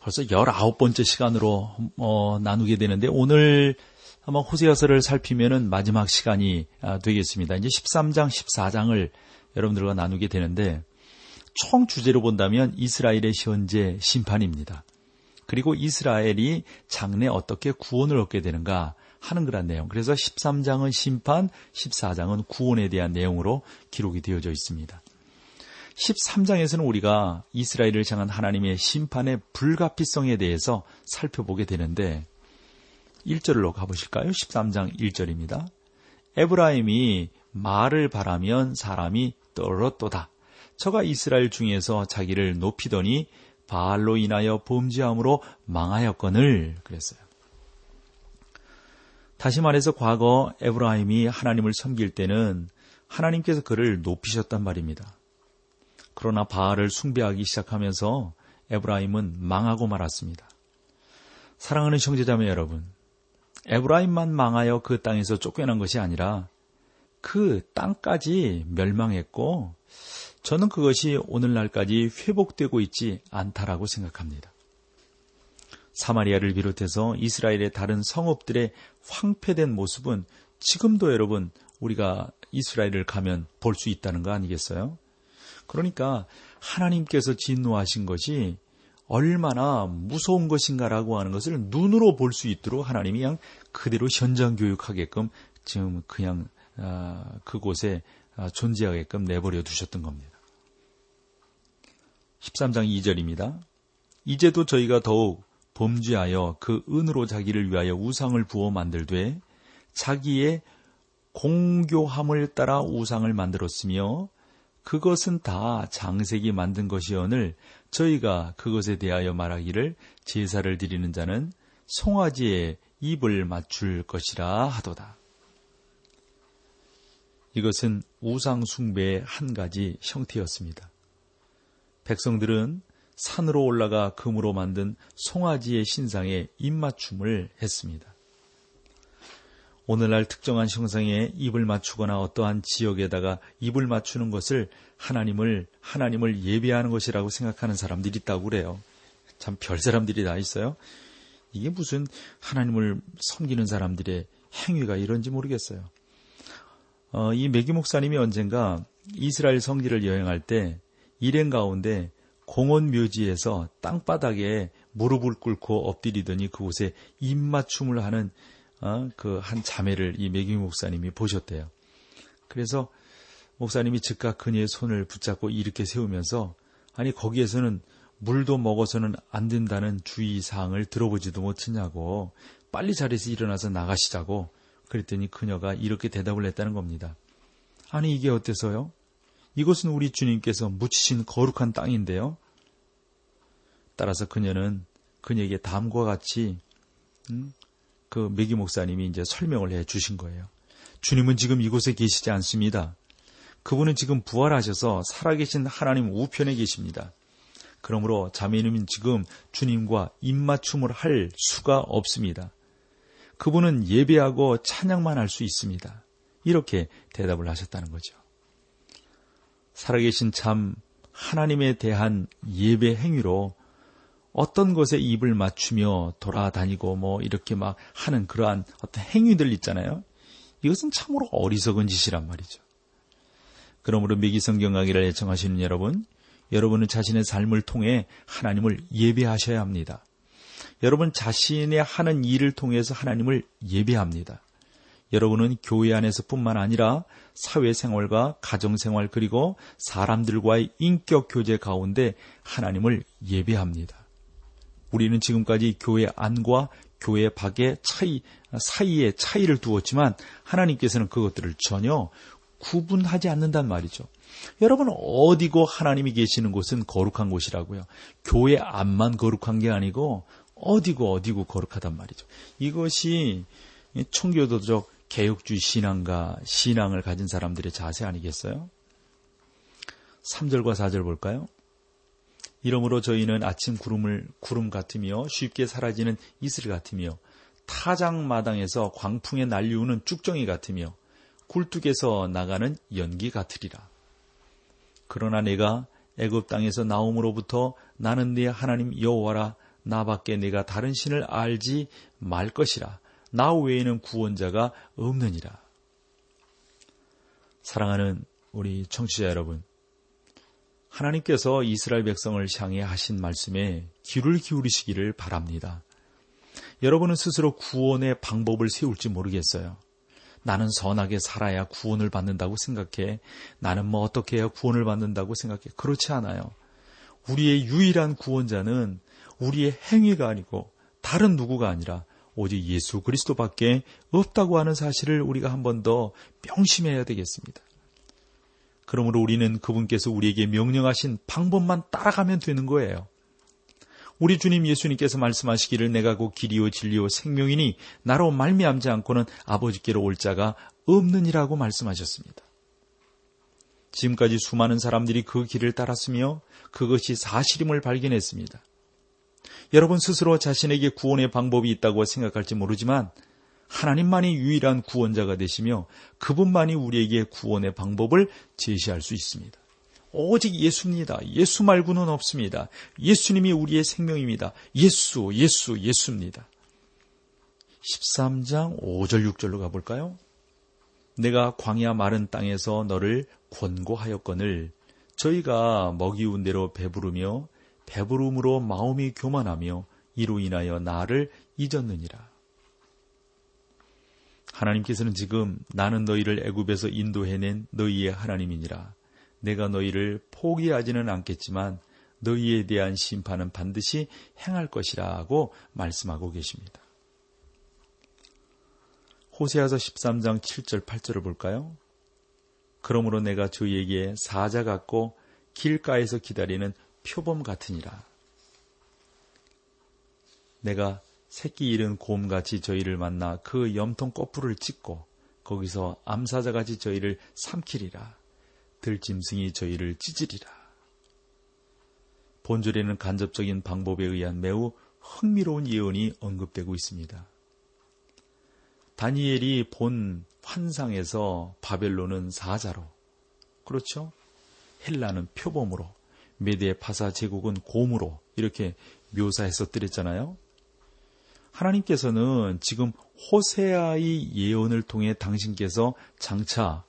벌써 19번째 시간으로 어, 나누게 되는데 오늘 아마 호세아서를 살피면은 마지막 시간이 아, 되겠습니다. 이제 13장, 14장을 여러분들과 나누게 되는데 총 주제로 본다면 이스라엘의 현재 심판입니다. 그리고 이스라엘이 장래 어떻게 구원을 얻게 되는가 하는 그런 내용. 그래서 13장은 심판, 14장은 구원에 대한 내용으로 기록이 되어져 있습니다. 13장에서는 우리가 이스라엘을 향한 하나님의 심판의 불가피성에 대해서 살펴보게 되는데 1절로 가보실까요? 13장 1절입니다. 에브라임이 말을 바라면 사람이 떨었도다. 저가 이스라엘 중에서 자기를 높이더니 바알로 인하여 범죄함으로 망하였거늘 그랬어요. 다시 말해서 과거 에브라임이 하나님을 섬길 때는 하나님께서 그를 높이셨단 말입니다. 그러나 바알을 숭배하기 시작하면서 에브라임은 망하고 말았습니다. 사랑하는 형제자매 여러분, 에브라임만 망하여 그 땅에서 쫓겨난 것이 아니라 그 땅까지 멸망했고 저는 그것이 오늘날까지 회복되고 있지 않다라고 생각합니다. 사마리아를 비롯해서 이스라엘의 다른 성읍들의 황폐된 모습은 지금도 여러분 우리가 이스라엘을 가면 볼 수 있다는 거 아니겠어요? 그러니까 하나님께서 진노하신 것이 얼마나 무서운 것인가라고 하는 것을 눈으로 볼 수 있도록 하나님이 그냥 그대로 현장 교육하게끔 지금 그냥 아, 그곳에 아, 존재하게끔 내버려 두셨던 겁니다. 13장 2절입니다. 이제도 저희가 더욱 범죄하여 그 은으로 자기를 위하여 우상을 부어 만들되 자기의 공교함을 따라 우상을 만들었으며 그것은 다 장색이 만든 것이오늘 저희가 그것에 대하여 말하기를 제사를 드리는 자는 송아지의 입을 맞출 것이라 하도다. 이것은 우상 숭배의 한 가지 형태였습니다. 백성들은 산으로 올라가 금으로 만든 송아지의 신상에 입맞춤을 했습니다. 오늘날 특정한 형상에 입을 맞추거나 어떠한 지역에다가 입을 맞추는 것을 하나님을 하나님을 예배하는 것이라고 생각하는 사람들이 있다고 그래요. 참 별 사람들이 다 있어요. 이게 무슨 하나님을 섬기는 사람들의 행위가 이런지 모르겠어요. 어, 이 메기 목사님이 언젠가 이스라엘 성지를 여행할 때 일행 가운데 공원 묘지에서 땅바닥에 무릎을 꿇고 엎드리더니 그곳에 입맞춤을 하는 어, 그한 자매를 이 매기 목사님이 보셨대요. 그래서 목사님이 즉각 그녀의 손을 붙잡고 이렇게 세우면서 아니 거기에서는 물도 먹어서는 안 된다는 주의 사항을 들어보지도 못했냐고 빨리 자리에서 일어나서 나가시자고 그랬더니 그녀가 이렇게 대답을 했다는 겁니다. 아니 이게 어때서요? 이것은 우리 주님께서 묻히신 거룩한 땅인데요. 따라서 그녀는 그녀에게 다음과 같이 음, 그 메기 목사님이 이제 설명을 해 주신 거예요. 주님은 지금 이곳에 계시지 않습니다. 그분은 지금 부활하셔서 살아계신 하나님 우편에 계십니다. 그러므로 자매님은 지금 주님과 입맞춤을 할 수가 없습니다. 그분은 예배하고 찬양만 할 수 있습니다. 이렇게 대답을 하셨다는 거죠. 살아계신 참 하나님에 대한 예배 행위로 어떤 것에 입을 맞추며 돌아다니고 뭐 이렇게 막 하는 그러한 어떤 행위들 있잖아요. 이것은 참으로 어리석은 짓이란 말이죠. 그러므로 미기 성경 강의를 애청하시는 여러분, 여러분은 자신의 삶을 통해 하나님을 예배하셔야 합니다. 여러분 자신의 하는 일을 통해서 하나님을 예배합니다. 여러분은 교회 안에서뿐만 아니라 사회생활과 가정생활 그리고 사람들과의 인격 교제 가운데 하나님을 예배합니다. 우리는 지금까지 교회 안과 교회 밖의 차이 사이에 차이를 두었지만 하나님께서는 그것들을 전혀 구분하지 않는단 말이죠. 여러분 어디고 하나님이 계시는 곳은 거룩한 곳이라고요. 교회 안만 거룩한 게 아니고 어디고 어디고 거룩하단 말이죠. 이것이 총교도적 개혁주의 신앙과 신앙을 가진 사람들의 자세 아니겠어요? 3절과 4절 볼까요? 이러므로 저희는 아침 구름을 구름 같으며 쉽게 사라지는 이슬 같으며 타장마당에서 광풍에 날리우는 쭉정이 같으며 굴뚝에서 나가는 연기 같으리라. 그러나 내가 애굽 땅에서 나옴으로부터 나는 네 하나님 여호와라 나밖에 내가 다른 신을 알지 말 것이라. 나 외에는 구원자가 없느니라. 사랑하는 우리 청취자 여러분, 하나님께서 이스라엘 백성을 향해 하신 말씀에 귀를 기울이시기를 바랍니다. 여러분은 스스로 구원의 방법을 세울지 모르겠어요. 나는 선하게 살아야 구원을 받는다고 생각해. 나는 뭐 어떻게 해야 구원을 받는다고 생각해. 그렇지 않아요. 우리의 유일한 구원자는 우리의 행위가 아니고 다른 누구가 아니라 오직 예수 그리스도밖에 없다고 하는 사실을 우리가 한 번 더 명심해야 되겠습니다. 그러므로 우리는 그분께서 우리에게 명령하신 방법만 따라가면 되는 거예요. 우리 주님 예수님께서 말씀하시기를 내가 곧 길이요 진리요 생명이니 나로 말미암지 않고는 아버지께로 올 자가 없느니라고 말씀하셨습니다. 지금까지 수많은 사람들이 그 길을 따랐으며 그것이 사실임을 발견했습니다. 여러분 스스로 자신에게 구원의 방법이 있다고 생각할지 모르지만 하나님만이 유일한 구원자가 되시며 그분만이 우리에게 구원의 방법을 제시할 수 있습니다. 오직 예수입니다. 예수 말고는 없습니다. 예수님이 우리의 생명입니다. 예수, 예수, 예수입니다. 13장 5절 6절로 가볼까요? 내가 광야 마른 땅에서 너를 권고하였거늘 저희가 먹이운 대로 배부르며 배부름으로 마음이 교만하며 이로 인하여 나를 잊었느니라. 하나님께서는 지금 나는 너희를 애굽에서 인도해낸 너희의 하나님이니라. 내가 너희를 포기하지는 않겠지만 너희에 대한 심판은 반드시 행할 것이라고 말씀하고 계십니다. 호세아서 13장 7절 8절을 볼까요? 그러므로 내가 저희에게 사자 같고 길가에서 기다리는 표범 같으니라. 내가 새끼 잃은 곰같이 저희를 만나 그 염통 거풀을 찍고 거기서 암사자같이 저희를 삼키리라. 들짐승이 저희를 찢으리라. 본절에는 간접적인 방법에 의한 매우 흥미로운 예언이 언급되고 있습니다. 다니엘이 본 환상에서 바벨론은 사자로, 그렇죠? 헬라는 표범으로, 메데 파사 제국은 곰으로 이렇게 묘사했었더랬잖아요. 하나님께서는 지금 호세아의 예언을 통해 당신께서 장차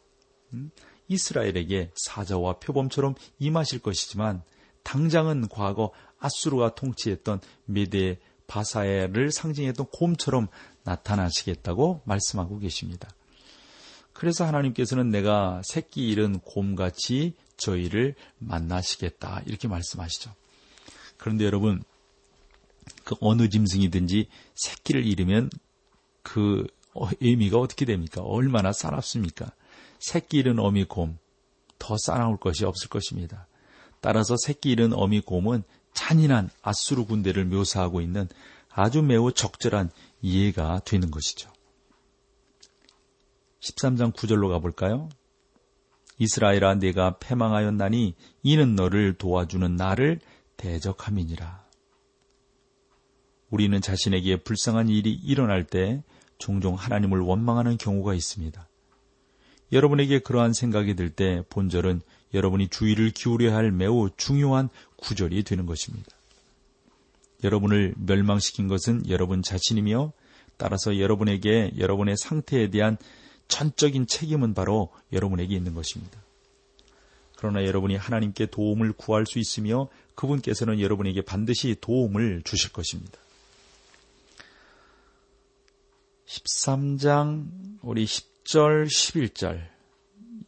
음, 이스라엘에게 사자와 표범처럼 임하실 것이지만 당장은 과거 아수르가 통치했던 메데 바사에를 상징했던 곰처럼 나타나시겠다고 말씀하고 계십니다. 그래서 하나님께서는 내가 새끼 잃은 곰같이 저희를 만나시겠다. 이렇게 말씀하시죠. 그런데 여러분, 그 어느 짐승이든지 새끼를 잃으면 그 의미가 어떻게 됩니까? 얼마나 싸납습니까? 새끼 잃은 어미 곰, 더 싸나울 것이 없을 것입니다. 따라서 새끼 잃은 어미 곰은 잔인한 아수르 군대를 묘사하고 있는 아주 매우 적절한 이해가 되는 것이죠. 13장 9절로 가볼까요? 이스라엘아 내가 패망하였나니 이는 너를 도와주는 나를 대적함이니라. 우리는 자신에게 불쌍한 일이 일어날 때 종종 하나님을 원망하는 경우가 있습니다. 여러분에게 그러한 생각이 들 때 본절은 여러분이 주의를 기울여야 할 매우 중요한 구절이 되는 것입니다. 여러분을 멸망시킨 것은 여러분 자신이며 따라서 여러분에게 여러분의 상태에 대한 전적인 책임은 바로 여러분에게 있는 것입니다. 그러나 여러분이 하나님께 도움을 구할 수 있으며 그분께서는 여러분에게 반드시 도움을 주실 것입니다. 13장 우리 10절 11절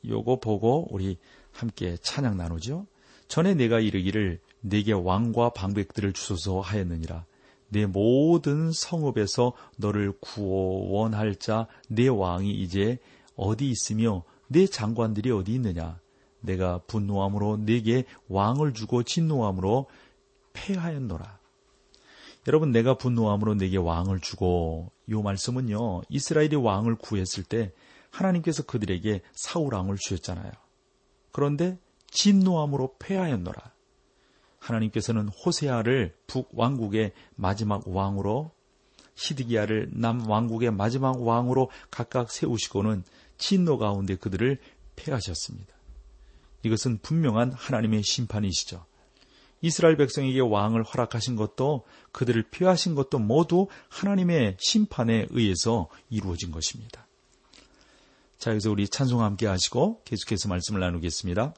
요거 보고 우리 함께 찬양 나누죠. 전에 내가 이르기를 내게 왕과 방백들을 주소서 하였느니라. 내 모든 성읍에서 너를 구원할 자 내 왕이 이제 어디 있으며 내 장관들이 어디 있느냐? 내가 분노함으로 내게 왕을 주고 진노함으로 패하였노라. 여러분 내가 분노함으로 내게 왕을 주고 이 말씀은요. 이스라엘이 왕을 구했을 때 하나님께서 그들에게 사울 왕을 주셨잖아요. 그런데 진노함으로 패하였노라. 하나님께서는 호세아를 북 왕국의 마지막 왕으로 히드기야를 남 왕국의 마지막 왕으로 각각 세우시고는 진노 가운데 그들을 패하셨습니다. 이것은 분명한 하나님의 심판이시죠. 이스라엘 백성에게 왕을 허락하신 것도 그들을 피하신 것도 모두 하나님의 심판에 의해서 이루어진 것입니다. 자, 여기서 우리 찬송 함께 하시고 계속해서 말씀을 나누겠습니다.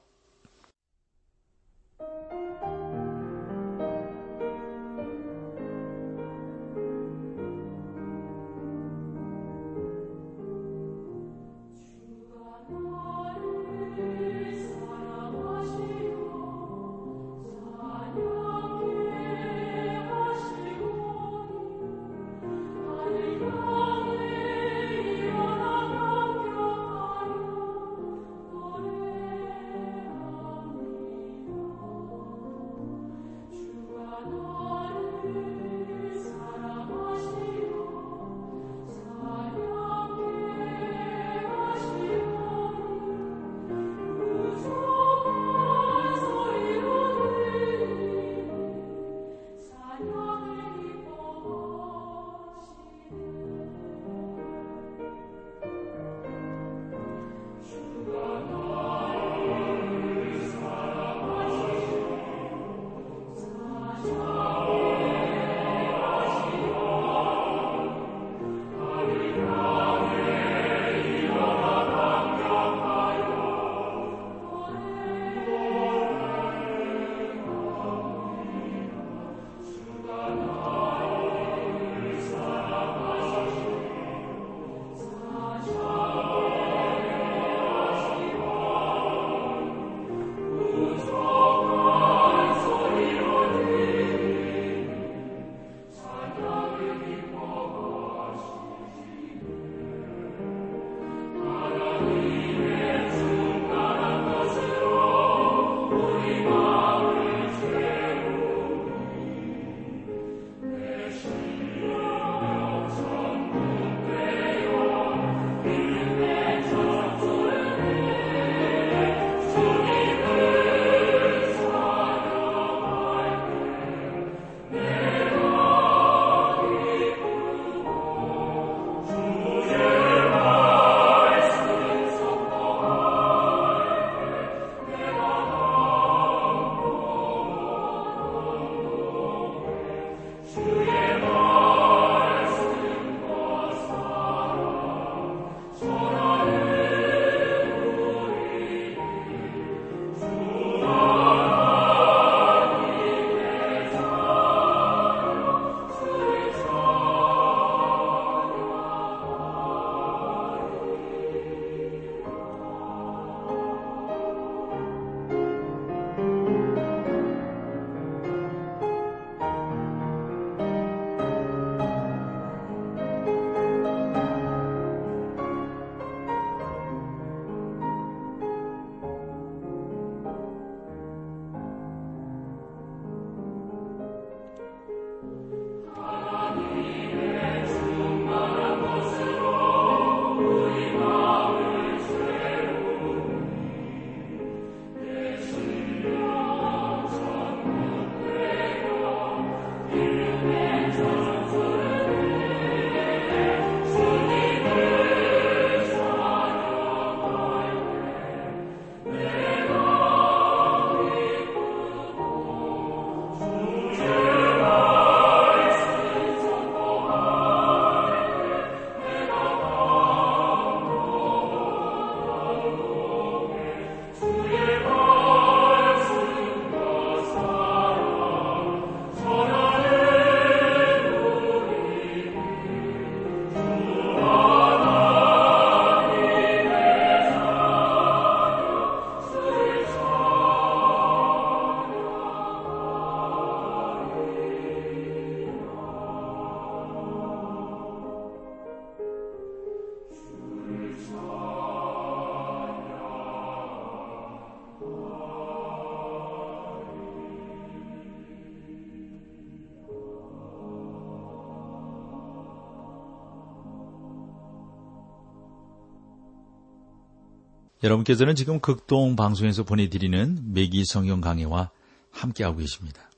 여러분께서는 지금 극동 방송에서 보내드리는 매기 성경 강해와 함께하고 계십니다.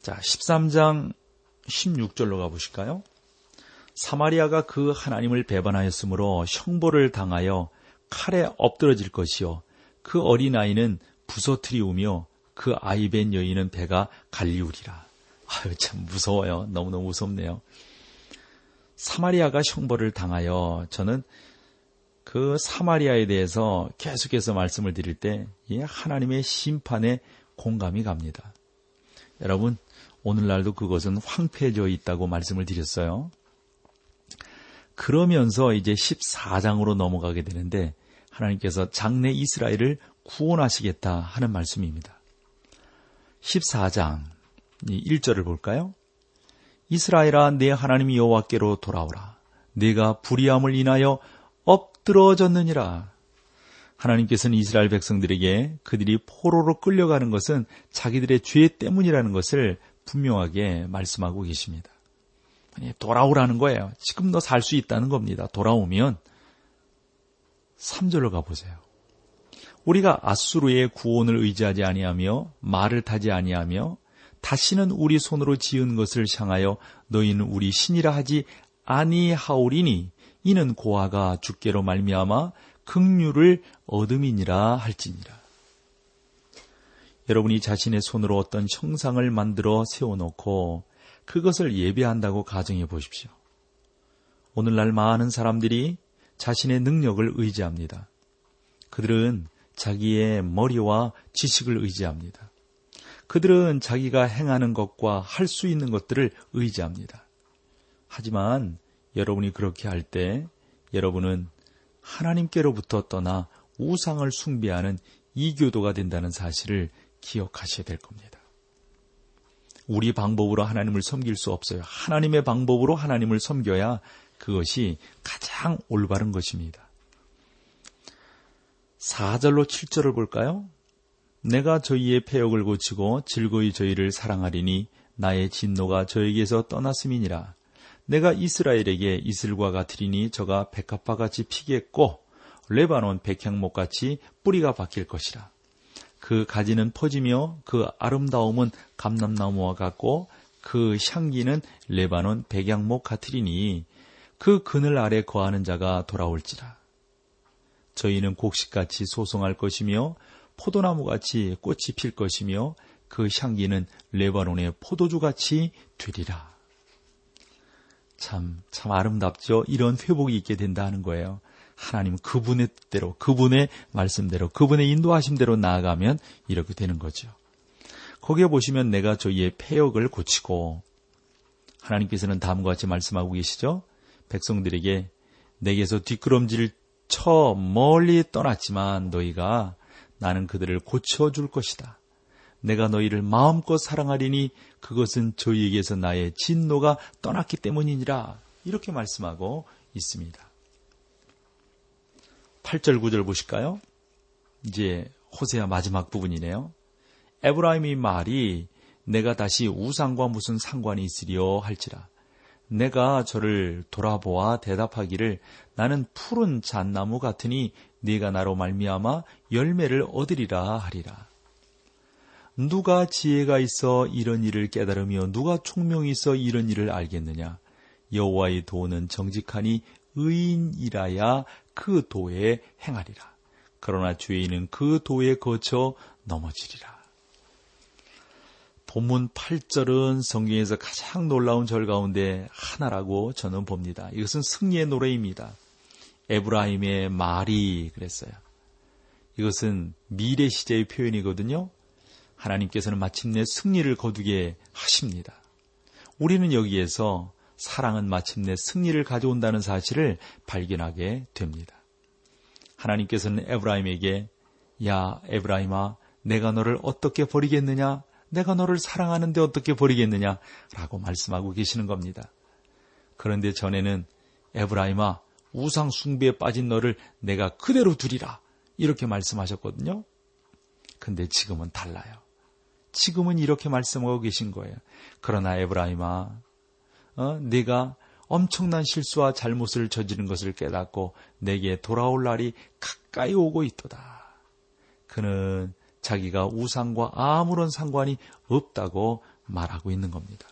자, 13장 16절로 가보실까요? 사마리아가 그 하나님을 배반하였으므로 형벌을 당하여 칼에 엎드러질 것이요. 그 어린아이는 부서트리우며 그 아이 벤 여인은 배가 갈리우리라. 아유, 참 무서워요. 너무너무 무섭네요. 사마리아가 형벌을 당하여 저는 그 사마리아에 대해서 계속해서 말씀을 드릴 때 하나님의 심판에 공감이 갑니다. 여러분, 오늘날도 그것은 황폐해져 있다고 말씀을 드렸어요. 그러면서 이제 14장으로 넘어가게 되는데 하나님께서 장래 이스라엘을 구원하시겠다 하는 말씀입니다. 14장 1절을 볼까요? 이스라엘아 내 하나님 여호와께로 돌아오라. 내가 불의함을 인하여 엎드러졌느니라. 하나님께서는 이스라엘 백성들에게 그들이 포로로 끌려가는 것은 자기들의 죄 때문이라는 것을 분명하게 말씀하고 계십니다. 돌아오라는 거예요. 지금 너 살 수 있다는 겁니다. 돌아오면 3절로 가보세요. 우리가 아수르의 구원을 의지하지 아니하며 말을 타지 아니하며 다시는 우리 손으로 지은 것을 향하여 너희는 우리 신이라 하지 아니하오리니 이는 고아가 주께로 말미암아 극류를 얻음이니라 할지니라. 여러분이 자신의 손으로 어떤 형상을 만들어 세워놓고 그것을 예배한다고 가정해 보십시오. 오늘날 많은 사람들이 자신의 능력을 의지합니다. 그들은 자기의 머리와 지식을 의지합니다. 그들은 자기가 행하는 것과 할 수 있는 것들을 의지합니다. 하지만 여러분이 그렇게 할 때 여러분은 하나님께로부터 떠나 우상을 숭배하는 이교도가 된다는 사실을 기억하셔야 될 겁니다. 우리 방법으로 하나님을 섬길 수 없어요. 하나님의 방법으로 하나님을 섬겨야 그것이 가장 올바른 것입니다. 4절로 7절을 볼까요? 내가 저희의 폐역을 고치고 즐거이 저희를 사랑하리니 나의 진노가 저에게서 떠났음이니라. 내가 이스라엘에게 이슬과 같으리니 저가 백합화 같이 피겠고 레바논 백향목 같이 뿌리가 박힐 것이라. 그 가지는 퍼지며 그 아름다움은 감람나무와 같고 그 향기는 레바논 백양목 같으리니 그 그늘 아래 거하는 자가 돌아올지라. 저희는 곡식같이 소송할 것이며 포도나무같이 꽃이 필 것이며 그 향기는 레바논의 포도주같이 되리라. 참, 참 아름답죠? 이런 회복이 있게 된다 는 거예요. 하나님 그분의 뜻대로, 그분의 말씀대로, 그분의 인도하심대로 나아가면 이렇게 되는 거죠. 거기에 보시면 내가 저희의 폐역을 고치고, 하나님께서는 다음과 같이 말씀하고 계시죠? 백성들에게 내게서 뒷걸음질 쳐 멀리 떠났지만 너희가 나는 그들을 고쳐줄 것이다. 내가 너희를 마음껏 사랑하리니 그것은 저희에게서 나의 진노가 떠났기 때문이니라. 이렇게 말씀하고 있습니다. 8절 9절 보실까요? 이제 호세아 마지막 부분이네요. 에브라임이 말이 내가 다시 우상과 무슨 상관이 있으리요 할지라. 내가 저를 돌아보아 대답하기를 나는 푸른 잣나무 같으니 네가 나로 말미암아 열매를 얻으리라 하리라. 누가 지혜가 있어 이런 일을 깨달으며 누가 총명이 있어 이런 일을 알겠느냐? 여호와의 도는 정직하니 의인이라야 그 도에 행하리라. 그러나 죄인은 그 도에 거쳐 넘어지리라. 본문 8절은 성경에서 가장 놀라운 절 가운데 하나라고 저는 봅니다. 이것은 승리의 노래입니다. 에브라임의 말이 그랬어요. 이것은 미래 시제의 표현이거든요. 하나님께서는 마침내 승리를 거두게 하십니다. 우리는 여기에서 사랑은 마침내 승리를 가져온다는 사실을 발견하게 됩니다. 하나님께서는 에브라임에게 야 에브라임아 내가 너를 어떻게 버리겠느냐 내가 너를 사랑하는데 어떻게 버리겠느냐 라고 말씀하고 계시는 겁니다. 그런데 전에는 에브라임아 우상 숭배에 빠진 너를 내가 그대로 두리라 이렇게 말씀하셨거든요. 근데 지금은 달라요. 지금은 이렇게 말씀하고 계신 거예요. 그러나 에브라임아 어, 네가 엄청난 실수와 잘못을 저지른 것을 깨닫고 내게 돌아올 날이 가까이 오고 있도다. 그는 자기가 우상과 아무런 상관이 없다고 말하고 있는 겁니다.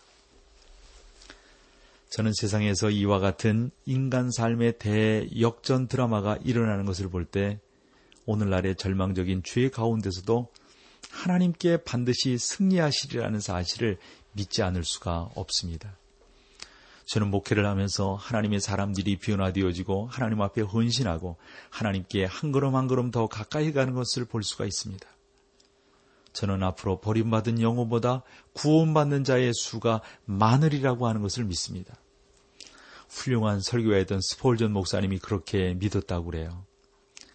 저는 세상에서 이와 같은 인간 삶의 대역전 드라마가 일어나는 것을 볼 때 오늘날의 절망적인 죄 가운데서도 하나님께 반드시 승리하시리라는 사실을 믿지 않을 수가 없습니다. 저는 목회를 하면서 하나님의 사람들이 변화되어지고 하나님 앞에 헌신하고 하나님께 한 걸음 한 걸음 더 가까이 가는 것을 볼 수가 있습니다. 저는 앞으로 버림받은 영혼보다 구원받는 자의 수가 많으리라고 하는 것을 믿습니다. 훌륭한 설교했던 스폴전 목사님이 그렇게 믿었다고 그래요.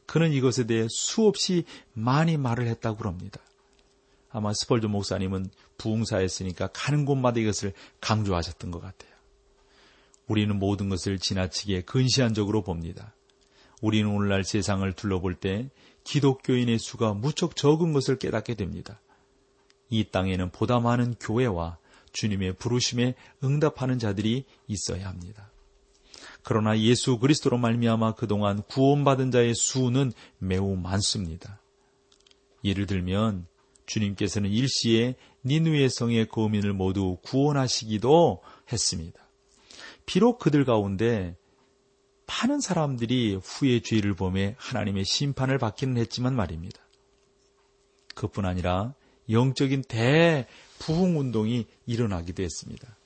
그는 이것에 대해 수없이 많이 말을 했다고 그럽니다. 아마 스폴전 목사님은 부흥사였으니까 가는 곳마다 이것을 강조하셨던 것 같아요. 우리는 모든 것을 지나치게 근시안적으로 봅니다. 우리는 오늘날 세상을 둘러볼 때 기독교인의 수가 무척 적은 것을 깨닫게 됩니다. 이 땅에는 보다 많은 교회와 주님의 부르심에 응답하는 자들이 있어야 합니다. 그러나 예수 그리스도로 말미암아 그동안 구원받은 자의 수는 매우 많습니다. 예를 들면 주님께서는 일시에 니누의 성의 거민을 모두 구원하시기도 했습니다. 비록 그들 가운데 많은 사람들이 후에 죄를 범해 하나님의 심판을 받기는 했지만 말입니다. 그뿐 아니라 영적인 대부흥 운동이 일어나기도 했습니다.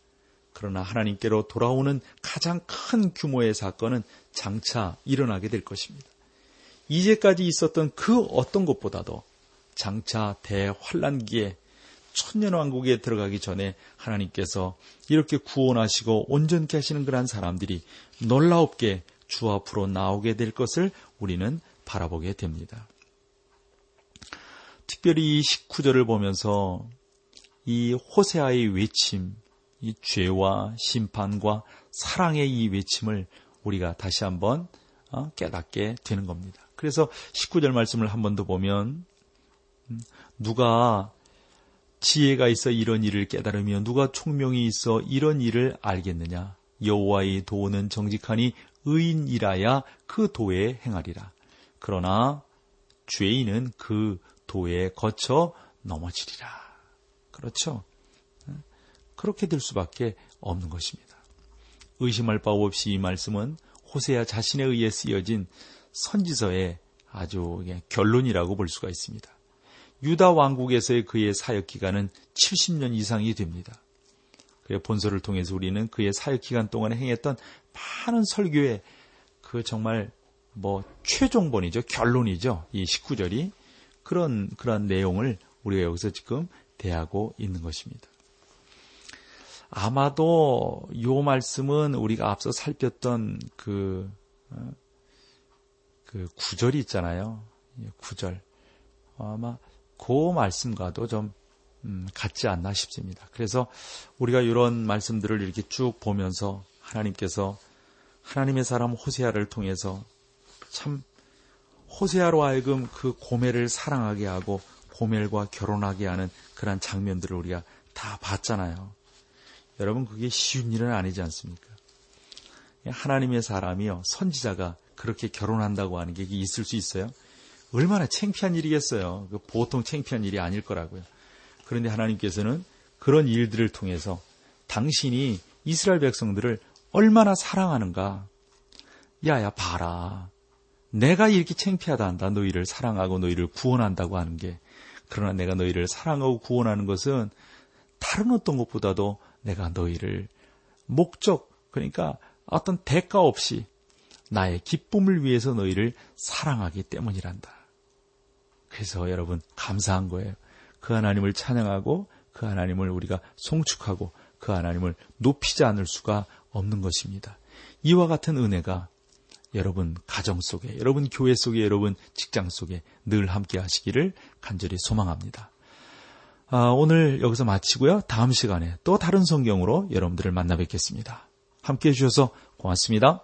그러나 하나님께로 돌아오는 가장 큰 규모의 사건은 장차 일어나게 될 것입니다. 이제까지 있었던 그 어떤 것보다도 장차 대환란기에 천년왕국에 들어가기 전에 하나님께서 이렇게 구원하시고 온전케 하시는 그러한 사람들이 놀라웁게 주 앞으로 나오게 될 것을 우리는 바라보게 됩니다. 특별히 이 19절을 보면서 이 호세아의 외침, 이 죄와 심판과 사랑의 이 외침을 우리가 다시 한번 어, 깨닫게 되는 겁니다. 그래서 19절 말씀을 한 번 더 보면 음, 누가 지혜가 있어 이런 일을 깨달으며 누가 총명이 있어 이런 일을 알겠느냐 여호와의 도는 정직하니 의인이라야 그 도에 행하리라 그러나 죄인은 그 도에 거쳐 넘어지리라 그렇죠 그렇게 될 수밖에 없는 것입니다. 의심할 바 없이 이 말씀은 호세아 자신에 의해 쓰여진 선지서의 아주 결론이라고 볼 수가 있습니다. 유다 왕국에서의 그의 사역 기간은 70년 이상이 됩니다. 그의 본서를 통해서 우리는 그의 사역 기간 동안에 행했던 많은 설교의 그 정말 뭐 최종본이죠. 결론이죠. 이 19절이 그런 그런 내용을 우리가 여기서 지금 대하고 있는 것입니다. 아마도 요 말씀은 우리가 앞서 살폈던 그, 어, 그 구절이 있잖아요. 구절. 아마 그 말씀과도 좀 음, 같지 않나 싶습니다. 그래서 우리가 이런 말씀들을 이렇게 쭉 보면서 하나님께서 하나님의 사람 호세아를 통해서 참 호세아로 하여금 그 고멜을 사랑하게 하고 고멜과 결혼하게 하는 그러한 장면들을 우리가 다 봤잖아요. 여러분 그게 쉬운 일은 아니지 않습니까? 하나님의 사람이요 선지자가 그렇게 결혼한다고 하는 게 있을 수 있어요? 얼마나 창피한 일이겠어요. 그 보통 창피한 일이 아닐 거라고요. 그런데 하나님께서는 그런 일들을 통해서 당신이 이스라엘 백성들을 얼마나 사랑하는가. 야야 봐라. 내가 이렇게 창피하다 한다. 너희를 사랑하고 너희를 구원한다고 하는 게. 그러나 내가 너희를 사랑하고 구원하는 것은 다른 어떤 것보다도 내가 너희를 목적, 그러니까 어떤 대가 없이 나의 기쁨을 위해서 너희를 사랑하기 때문이란다. 그래서 여러분 감사한 거예요. 그 하나님을 찬양하고 그 하나님을 우리가 송축하고 그 하나님을 높이지 않을 수가 없는 것입니다. 이와 같은 은혜가 여러분 가정 속에, 여러분 교회 속에, 여러분 직장 속에 늘 함께 하시기를 간절히 소망합니다. 아, 오늘 여기서 마치고요. 다음 시간에 또 다른 성경으로 여러분들을 만나 뵙겠습니다. 함께 해주셔서 고맙습니다.